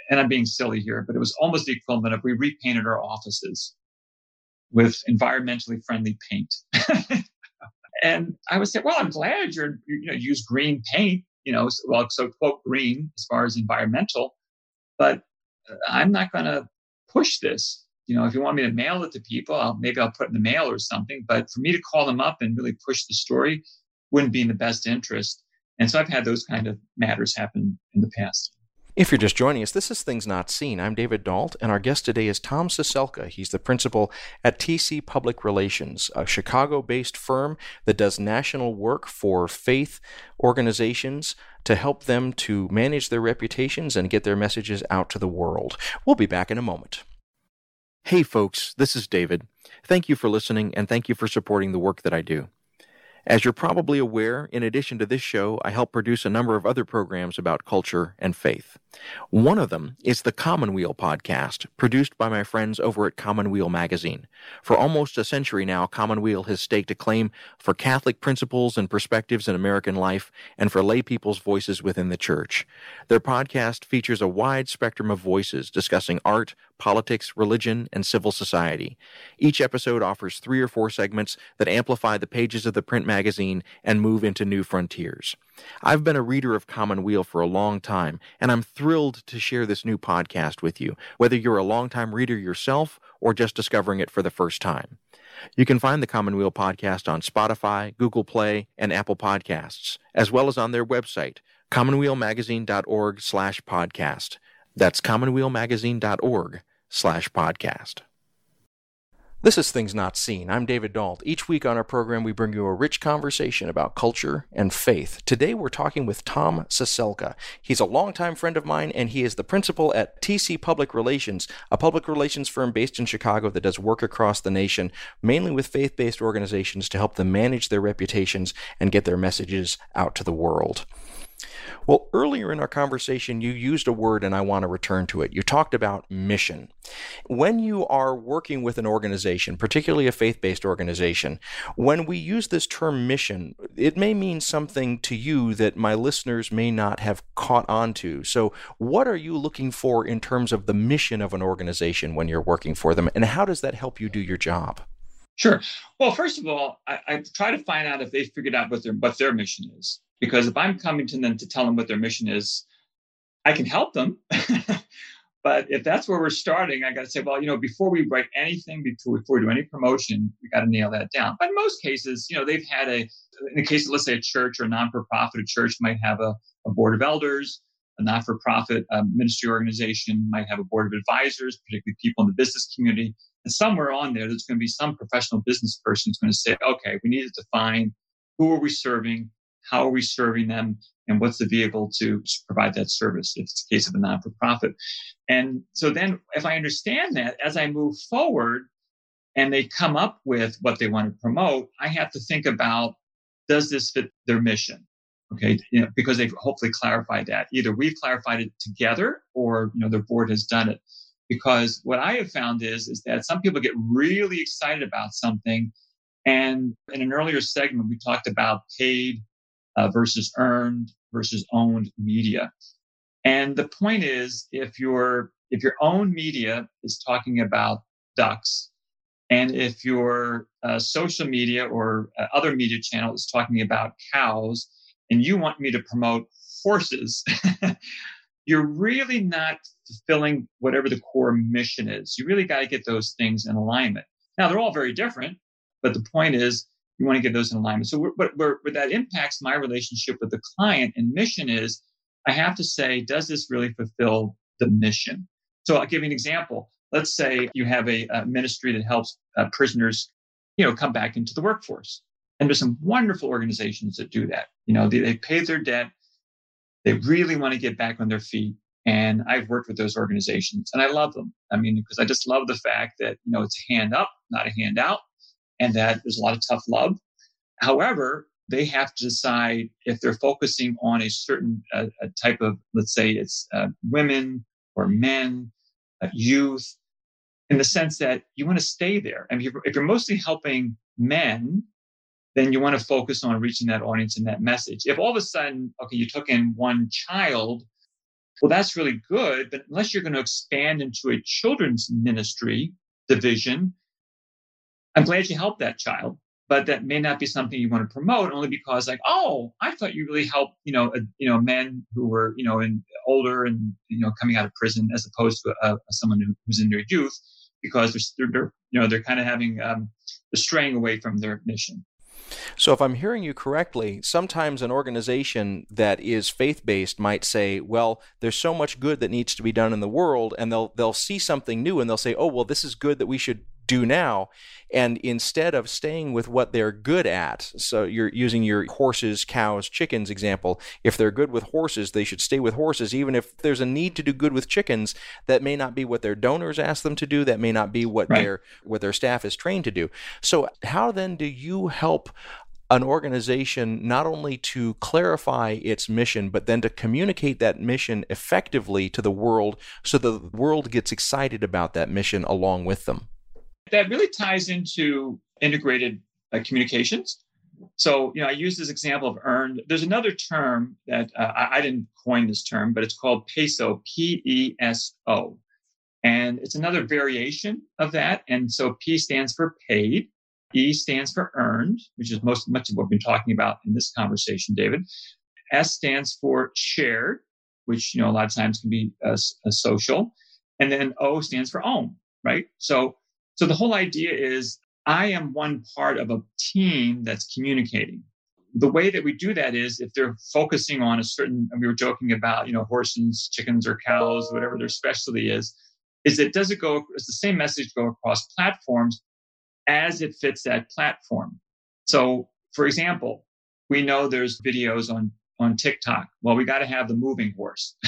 and I'm being silly here, but it was almost the equivalent of we repainted our offices with environmentally friendly paint. and I would say, well, I'm glad you're, you know, use green paint, you know, well, so quote green as far as environmental, but uh, I'm not going to push this. You know, if you want me to mail it to people, I'll, maybe I'll put it in the mail or something. But for me to call them up and really push the story, wouldn't be in the best interest. And so I've had those kind of matters happen in the past. If you're just joining us, this is Things Not Seen. I'm David Dault, and our guest today is Tom Ciesielka. He's the principal at TC Public Relations, a Chicago based firm that does national work for faith organizations to help them to manage their reputations and get their messages out to the world. We'll be back in a moment. Hey, folks, this is David. Thank you for listening, and thank you for supporting the work that I do. As you're probably aware, in addition to this show, I help produce a number of other programs about culture and faith. One of them is the Commonweal podcast, produced by my friends over at Commonweal Magazine. For almost a century now, Commonweal has staked a claim for Catholic principles and perspectives in American life and for lay people's voices within the church. Their podcast features a wide spectrum of voices discussing art, politics, religion, and civil society. Each episode offers three or four segments that amplify the pages of the print magazine and move into new frontiers. I've been a reader of Commonweal for a long time, and I'm thrilled to share this new podcast with you, whether you're a longtime reader yourself or just discovering it for the first time. You can find the Commonweal podcast on Spotify, Google Play, and Apple Podcasts, as well as on their website, commonwealmagazine.org slash podcast. That's commonwealmagazine.org slash podcast. This is Things Not Seen. I'm David Dault. Each week on our program, we bring you a rich conversation about culture and faith. Today, we're talking with Tom Ciesielka. He's a longtime friend of mine, and he is the principal at TC Public Relations, a public relations firm based in Chicago that does work across the nation, mainly with faith based organizations to help them manage their reputations and get their messages out to the world. Well, earlier in our conversation, you used a word and I want to return to it. You talked about mission. When you are working with an organization, particularly a faith based organization, when we use this term mission, it may mean something to you that my listeners may not have caught on to. So, what are you looking for in terms of the mission of an organization when you're working for them, and how does that help you do your job? Sure. Well, first of all, I, I try to find out if they figured out what their what their mission is. Because if I'm coming to them to tell them what their mission is, I can help them. but if that's where we're starting, I got to say, well, you know, before we write anything, before, before we do any promotion, we got to nail that down. But in most cases, you know, they've had a, in the case of, let's say, a church or a non-for-profit, a church might have a, a board of elders, a not-for-profit um, ministry organization might have a board of advisors, particularly people in the business community. And somewhere on there, there's going to be some professional business person who's going to say, okay, we need to define who are we serving? How are we serving them? And what's the vehicle to provide that service if it's a case of a non for profit? And so then, if I understand that, as I move forward and they come up with what they want to promote, I have to think about does this fit their mission? Okay, you know, because they've hopefully clarified that. Either we've clarified it together or you know their board has done it. Because what I have found is is that some people get really excited about something. And in an earlier segment, we talked about paid uh, versus earned versus owned media. And the point is, if your if your own media is talking about ducks, and if your uh, social media or uh, other media channel is talking about cows, and you want me to promote horses, you're really not fulfilling whatever the core mission is. You really got to get those things in alignment. Now, they're all very different, but the point is you want to get those in alignment. So, what, where, that impacts my relationship with the client and mission is I have to say, does this really fulfill the mission? So, I'll give you an example. Let's say you have a, a ministry that helps uh, prisoners, you know, come back into the workforce. And there's some wonderful organizations that do that. You know, they, they paid their debt. They really want to get back on their feet. And I've worked with those organizations and I love them. I mean, because I just love the fact that, you know, it's a hand up, not a handout, and that there's a lot of tough love. However, they have to decide if they're focusing on a certain uh, a type of, let's say it's uh, women or men, uh, youth, in the sense that you want to stay there. I mean, if you're mostly helping men, then you want to focus on reaching that audience and that message. If all of a sudden, okay, you took in one child, well, that's really good. But unless you're going to expand into a children's ministry division, I'm glad you helped that child, but that may not be something you want to promote only because like, oh, I thought you really helped, you know, a, you know, men who were, you know, in older and, you know, coming out of prison as opposed to a, someone who's in their youth because they're, they're, you know, they're kind of having, um, straying away from their mission. So, if I'm hearing you correctly, sometimes an organization that is faith based might say, "Well, there's so much good that needs to be done in the world," and they'll they'll see something new and they'll say, "Oh, well, this is good that we should do now." And instead of staying with what they're good at, so you're using your horses, cows, chickens example. If they're good with horses, they should stay with horses, even if there's a need to do good with chickens. That may not be what their donors ask them to do. That may not be what right. their what their staff is trained to do. So, how then do you help an organization not only to clarify its mission, but then to communicate that mission effectively to the world so the world gets excited about that mission along with them. That really ties into integrated uh, communications. So, you know, I use this example of earned. There's another term that uh, I, I didn't coin this term, but it's called PESO, P E S O. And it's another variation of that. And so P stands for paid. E stands for earned, which is most much of what we've been talking about in this conversation, David. S stands for shared, which you know a lot of times can be a, a social, and then O stands for own, right? So, so the whole idea is I am one part of a team that's communicating. The way that we do that is if they're focusing on a certain, and we were joking about, you know, horses, chickens, or cows, whatever their specialty is, is it does it go, does the same message go across platforms, as it fits that platform. So, for example, we know there's videos on on TikTok. Well, we got to have the moving horse.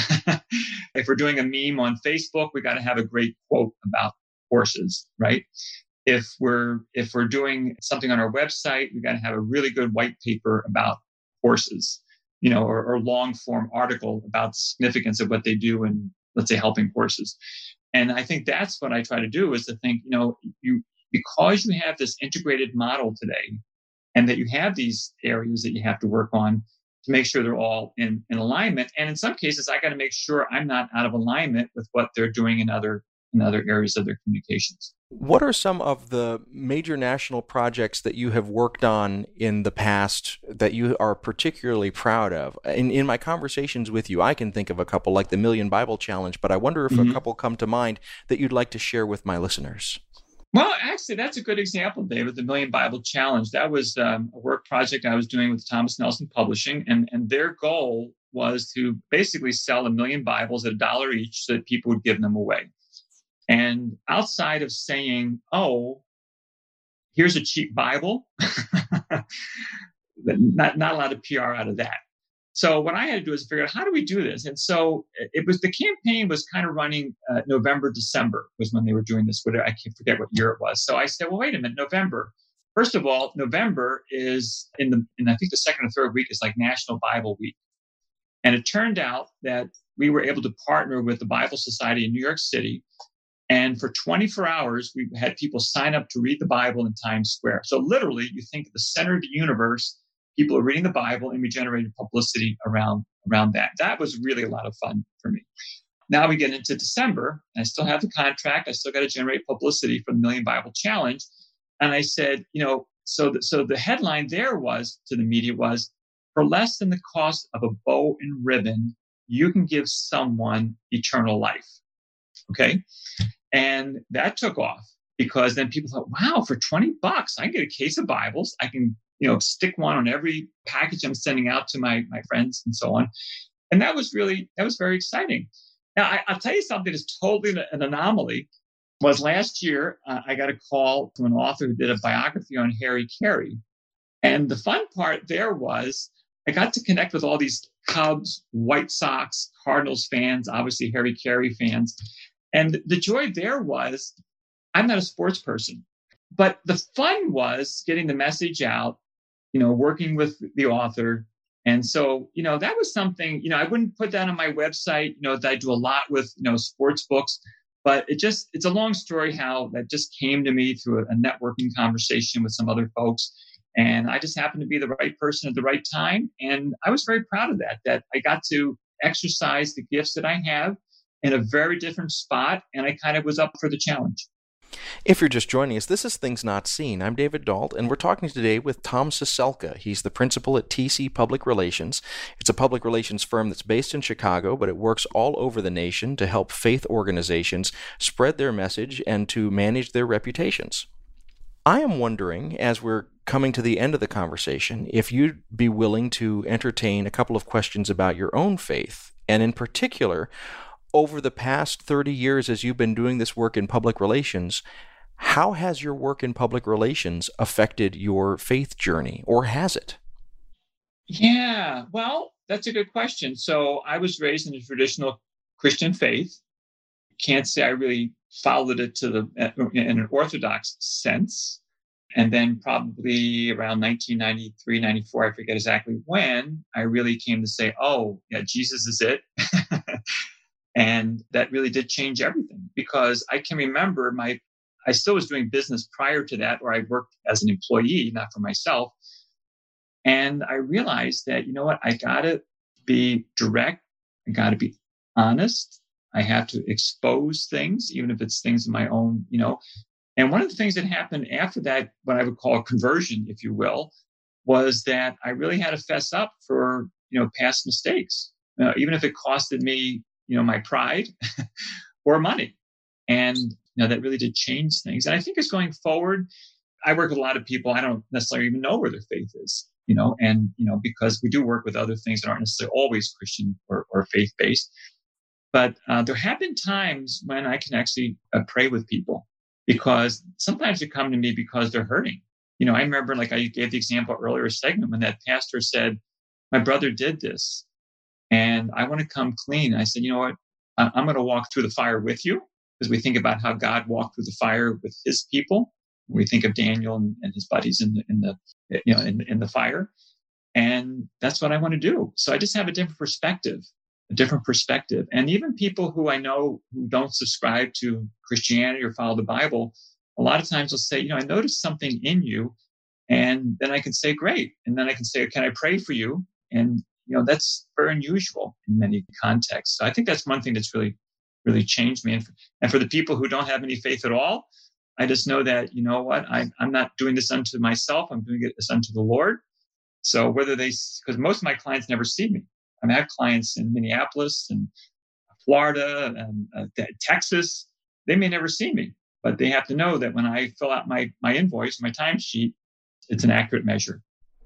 if we're doing a meme on Facebook, we got to have a great quote about horses, right? If we're if we're doing something on our website, we got to have a really good white paper about horses, you know, or, or long form article about the significance of what they do in, let's say, helping horses. And I think that's what I try to do is to think, you know, you because you have this integrated model today and that you have these areas that you have to work on to make sure they're all in, in alignment. And in some cases, I got to make sure I'm not out of alignment with what they're doing in other in other areas of their communications. What are some of the major national projects that you have worked on in the past that you are particularly proud of? In, in my conversations with you, I can think of a couple like the Million Bible Challenge, but I wonder if mm-hmm. a couple come to mind that you'd like to share with my listeners. Well, actually, that's a good example, David. The Million Bible Challenge. That was um, a work project I was doing with Thomas Nelson Publishing, and and their goal was to basically sell a million Bibles at a dollar each, so that people would give them away. And outside of saying, "Oh, here's a cheap Bible," not not a lot of PR out of that. So what I had to do is figure out how do we do this, and so it was the campaign was kind of running uh, November December was when they were doing this. Whatever I can't forget what year it was. So I said, well, wait a minute, November. First of all, November is in the in I think the second or third week is like National Bible Week, and it turned out that we were able to partner with the Bible Society in New York City. And for 24 hours, we had people sign up to read the Bible in Times Square. So literally, you think the center of the universe people are reading the Bible, and we generated publicity around around that. That was really a lot of fun for me. Now we get into December. I still have the contract. I still got to generate publicity for the Million Bible Challenge. And I said, you know, so the, so the headline there was to the media was for less than the cost of a bow and ribbon, you can give someone eternal life. Okay. And that took off because then people thought, wow, for 20 bucks, I can get a case of Bibles. I can, you know, stick one on every package I'm sending out to my, my friends and so on. And that was really, that was very exciting. Now, I, will tell you something that's totally an anomaly was last year, uh, I got a call from an author who did a biography on Harry Caray. And the fun part there was I got to connect with all these Cubs, White Sox, Cardinals fans, obviously Harry Caray fans. And the joy there was I'm not a sports person, but the fun was getting the message out, you know, working with the author. And so, you know, that was something, you know, I wouldn't put that on my website, you know, that I do a lot with, you know, sports books, but it just, it's a long story how that just came to me through a, networking conversation with some other folks. And I just happened to be the right person at the right time. And I was very proud of that, that I got to exercise the gifts that I have in a very different spot. And I kind of was up for the challenge. If you're just joining us, this is Things Not Seen. I'm David Dault, and we're talking today with Tom Ciesielka. He's the principal at TC Public Relations. It's a public relations firm that's based in Chicago, but it works all over the nation to help faith organizations spread their message and to manage their reputations. I am wondering, as we're coming to the end of the conversation, if you'd be willing to entertain a couple of questions about your own faith, and in particular, over the past 30 years as you've been doing this work in public relations, how has your work in public relations affected your faith journey, or has it? Yeah, well, that's a good question. So I was raised in a traditional Christian faith. Can't say I really followed it to the eh, in an orthodox sense. And then probably around 1993, 94, I forget exactly when, I really came to say, oh, yeah, Jesus is it. And that really did change everything because I can remember my, I still was doing business prior to that, where I worked as an employee, not for myself. And I realized that, you know what, I got to be direct. I got to be honest. I have to expose things, even if it's things in my own, you know. And one of the things that happened after that, what I would call conversion, if you will, was that I really had to fess up for, you know, past mistakes. Uh, even if it costed me you know, my pride or money. And, you know, that really did change things. And I think as going forward, I work with a lot of people. I don't necessarily even know where their faith is, you know, and, you know, because we do work with other things that aren't necessarily always Christian or, or faith based. But uh, there have been times when I can actually uh, pray with people because sometimes they come to me because they're hurting. You know, I remember, like I gave the example earlier segment when that pastor said, My brother did this and I want to come clean. I said, you know what? I'm going to walk through the fire with you because we think about how God walked through the fire with his people. We think of Daniel and, and his buddies in the, in the, you know, in, in the fire. And that's what I want to do. So I just have a different perspective, a different perspective. And even people who I know who don't subscribe to Christianity or follow the Bible, a lot of times will say, you know, I noticed something in you. And then I can say, great. And then I can say, can I pray for you? And you know, that's very unusual in many contexts. So I think that's one thing that's really, really changed me. And for, and for the people who don't have any faith at all, I just know that, you know what, I, I'm not doing this unto myself. I'm doing it this unto the Lord. So whether they, because most of my clients never see me. I, mean, I have clients in Minneapolis and Florida and uh, Texas. They may never see me, but they have to know that when I fill out my, my invoice, my timesheet, it's an accurate measure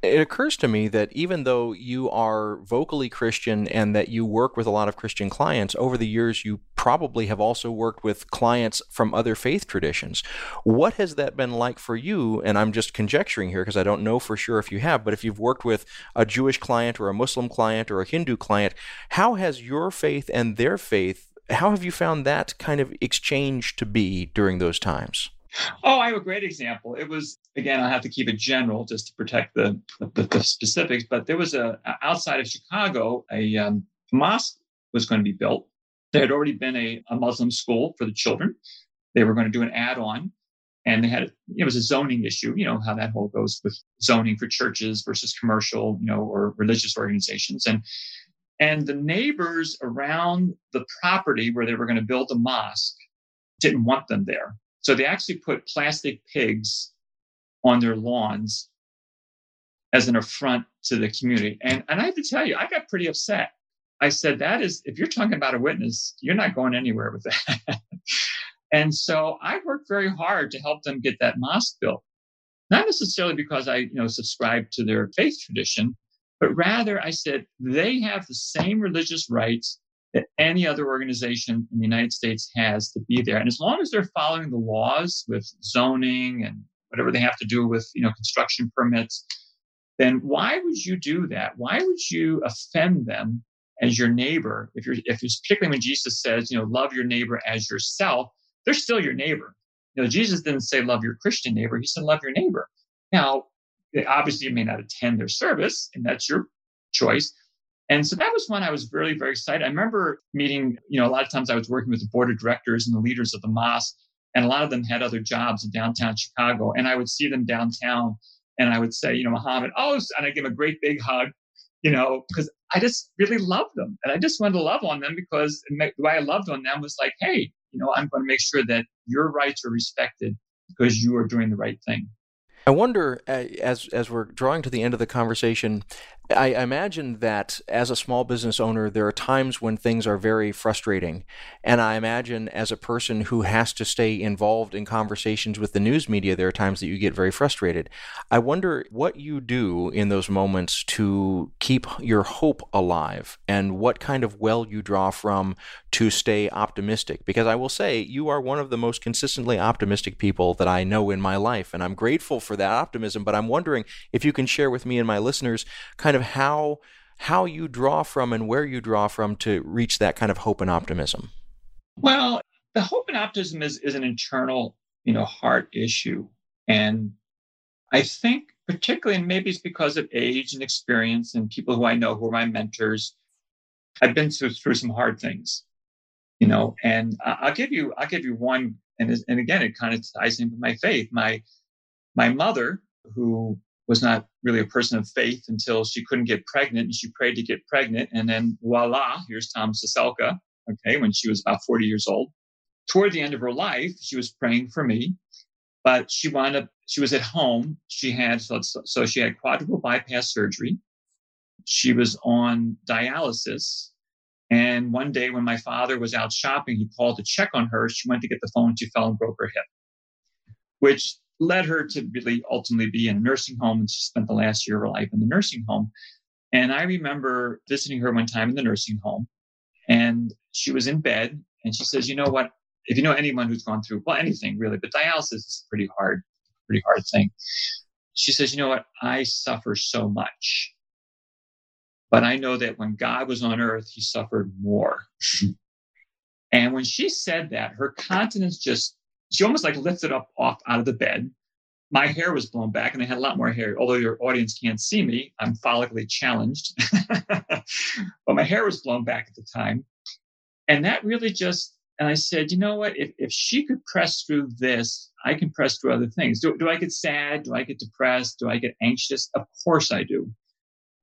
it occurs to me that even though you are vocally Christian and that you work with a lot of Christian clients, over the years you probably have also worked with clients from other faith traditions. What has that been like for you? And I'm just conjecturing here because I don't know for sure if you have, but if you've worked with a Jewish client or a Muslim client or a Hindu client, how has your faith and their faith, how have you found that kind of exchange to be during those times? Oh, I have a great example. It was again, I have to keep it general just to protect the the, the specifics. But there was a outside of Chicago, a um, mosque was going to be built. There had already been a, a Muslim school for the children. They were going to do an add-on, and they had it was a zoning issue. You know how that whole goes with zoning for churches versus commercial, you know, or religious organizations, and and the neighbors around the property where they were going to build the mosque didn't want them there so they actually put plastic pigs on their lawns as an affront to the community. And, and I have to tell you, I got pretty upset I said, that is, if you're talking about a witness, you're not going anywhere with that. and so I worked very hard to help them get that mosque built. Not necessarily because I, you know, subscribe to their faith tradition, but rather I said they have the same religious rights that any other organization in the United States has to be there. And as long as they're following the laws with zoning and whatever they have to do with, you know, construction permits, then why would you do that? Why would you offend them as your neighbor? If you're, if it's particularly when Jesus says, you know, love your neighbor as yourself, they're still your neighbor. You know, Jesus didn't say love your Christian neighbor. He said love your neighbor. Now, obviously you may not attend their service and that's your choice. And so that was when I was really, very excited. I remember meeting, you know, a lot of times I was working with the board of directors and the leaders of the mosque, and a lot of them had other jobs in downtown Chicago. And I would see them downtown and I would say, you know, Muhammad, oh, and I give him a great big hug, you know, because I just really loved them. And I just wanted to love on them because the way I loved on them was like, hey, you know, I'm going to make sure that your rights are respected because you are doing the right thing. I wonder, uh, as as we're drawing to the end of the conversation, I imagine that as a small business owner, there are times when things are very frustrating. And I imagine as a person who has to stay involved in conversations with the news media, there are times that you get very frustrated. I wonder what you do in those moments to keep your hope alive and what kind of well you draw from to stay optimistic. Because I will say, you are one of the most consistently optimistic people that I know in my life. And I'm grateful for that optimism. But I'm wondering if you can share with me and my listeners kind kind of how how you draw from and where you draw from to reach that kind of hope and optimism. Well, the hope and optimism is, is an internal, you know, heart issue. And I think particularly, and maybe it's because of age and experience and people who I know who are my mentors, I've been through, through some hard things, you know, and I'll give you, I'll give you one. And, and again, it kind of ties into my faith. My, my mother, who was not really a person of faith until she couldn't get pregnant and she prayed to get pregnant. And then voila, here's Tom Ciesielka, okay, when she was about 40 years old. Toward the end of her life, she was praying for me, but she wound up, she was at home. She had, so, so she had quadruple bypass surgery. She was on dialysis. And one day when my father was out shopping, he called to check on her. She went to get the phone. She fell and broke her hip, which led her to really ultimately be in a nursing home. And she spent the last year of her life in the nursing home. And I remember visiting her one time in the nursing home and she was in bed and she says, you know what? If you know anyone who's gone through, well, anything really, but dialysis is pretty hard, pretty hard thing. She says, you know what? I suffer so much. But I know that when God was on earth, he suffered more. and when she said that, her countenance just she almost like lifted up off out of the bed. My hair was blown back and I had a lot more hair. Although your audience can't see me, I'm follically challenged. but my hair was blown back at the time. And that really just, and I said, you know what? If, if she could press through this, I can press through other things. Do, do I get sad? Do I get depressed? Do I get anxious? Of course I do.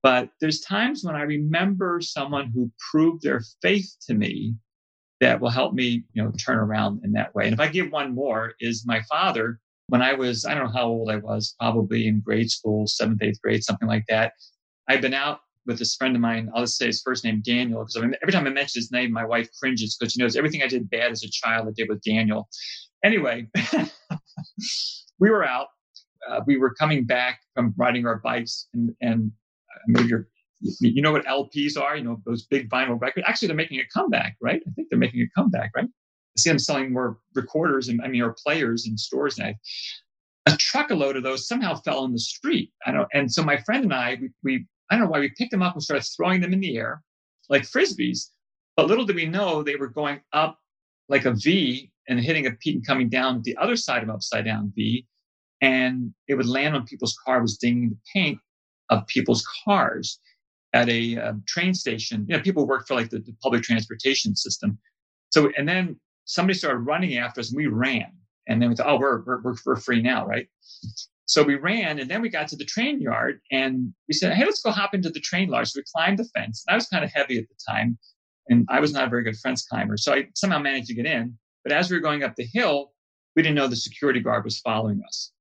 But there's times when I remember someone who proved their faith to me that will help me, you know, turn around in that way. And if I give one more, is my father, when I was, I don't know how old I was, probably in grade school, seventh, eighth grade, something like that. I've been out with this friend of mine. I'll just say his first name, Daniel, because every time I mention his name, my wife cringes because she knows everything I did bad as a child I did with Daniel. Anyway, we were out. Uh, we were coming back from riding our bikes, and, and maybe you're you know what LPs are? You know, those big vinyl records. Actually, they're making a comeback, right? I think they're making a comeback, right? I see them selling more recorders and I mean, or players in stores now. A truckload of those somehow fell on the street. I don't, and so my friend and I, we, we, I don't know why we picked them up and started throwing them in the air like frisbees. But little did we know they were going up like a V and hitting a peak and coming down the other side of upside down V. And it would land on people's car, was dinging the paint of people's cars at a um, train station. You know, people work for like the, the, public transportation system. So, and then somebody started running after us and we ran. And then we thought, oh, we're, we're, we're free now, right? So we ran and then we got to the train yard and we said, hey, let's go hop into the train yard. So we climbed the fence. And I was kind of heavy at the time and I was not a very good fence climber. So I somehow managed to get in. But as we were going up the hill, we didn't know the security guard was following us.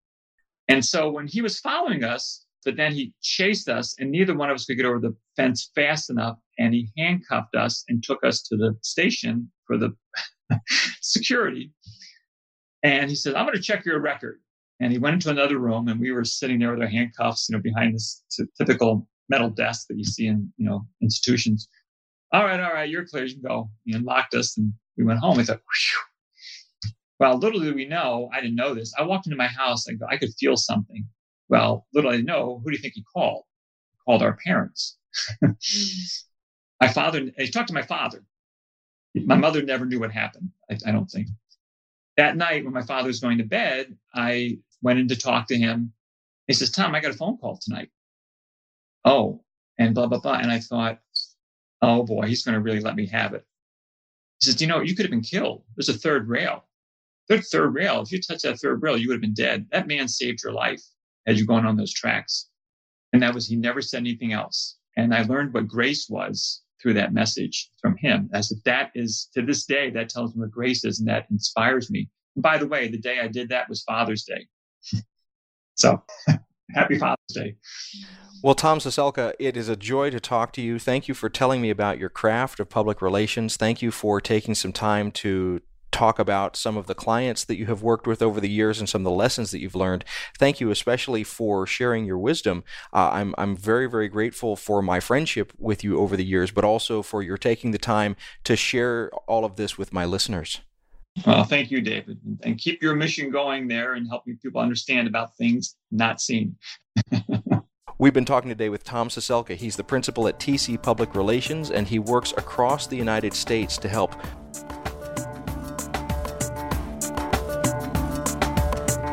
And so when he was following us, But then he chased us, and neither one of us could get over the fence fast enough. And he handcuffed us and took us to the station for the security. And he said, I'm going to check your record. And he went into another room, and we were sitting there with our handcuffs, you know, behind this typical metal desk that you see in, you know, institutions. All right, all right, you're clear. You can go. He unlocked us, and we went home. We thought, Whew. well, little did we know, I didn't know this. I walked into my house. Go, I could feel something. Well, little I know, who do you think he called? He called our parents. my father, he talked to my father. My mm-hmm. mother never knew what happened, I, I don't think. That night, when my father was going to bed, I went in to talk to him. He says, Tom, I got a phone call tonight. Oh, and blah, blah, blah. And I thought, oh boy, he's going to really let me have it. He says, you know, you could have been killed. There's a third rail. Third, third rail. If you touched that third rail, you would have been dead. That man saved your life as you're going on those tracks. And that was, he never said anything else. And I learned what grace was through that message from him. As if that is, to this day, that tells me what grace is and that inspires me. And by the way, the day I did that was Father's Day. so happy Father's Day. Well, Tom Ciesielka, it is a joy to talk to you. Thank you for telling me about your craft of public relations. Thank you for taking some time to talk about some of the clients that you have worked with over the years and some of the lessons that you've learned. Thank you especially for sharing your wisdom. Uh, I'm, I'm very, very grateful for my friendship with you over the years, but also for your taking the time to share all of this with my listeners. Well, thank you, David. And keep your mission going there and helping people understand about things not seen. We've been talking today with Tom Ciesielka. He's the principal at TC Public Relations, and he works across the United States to help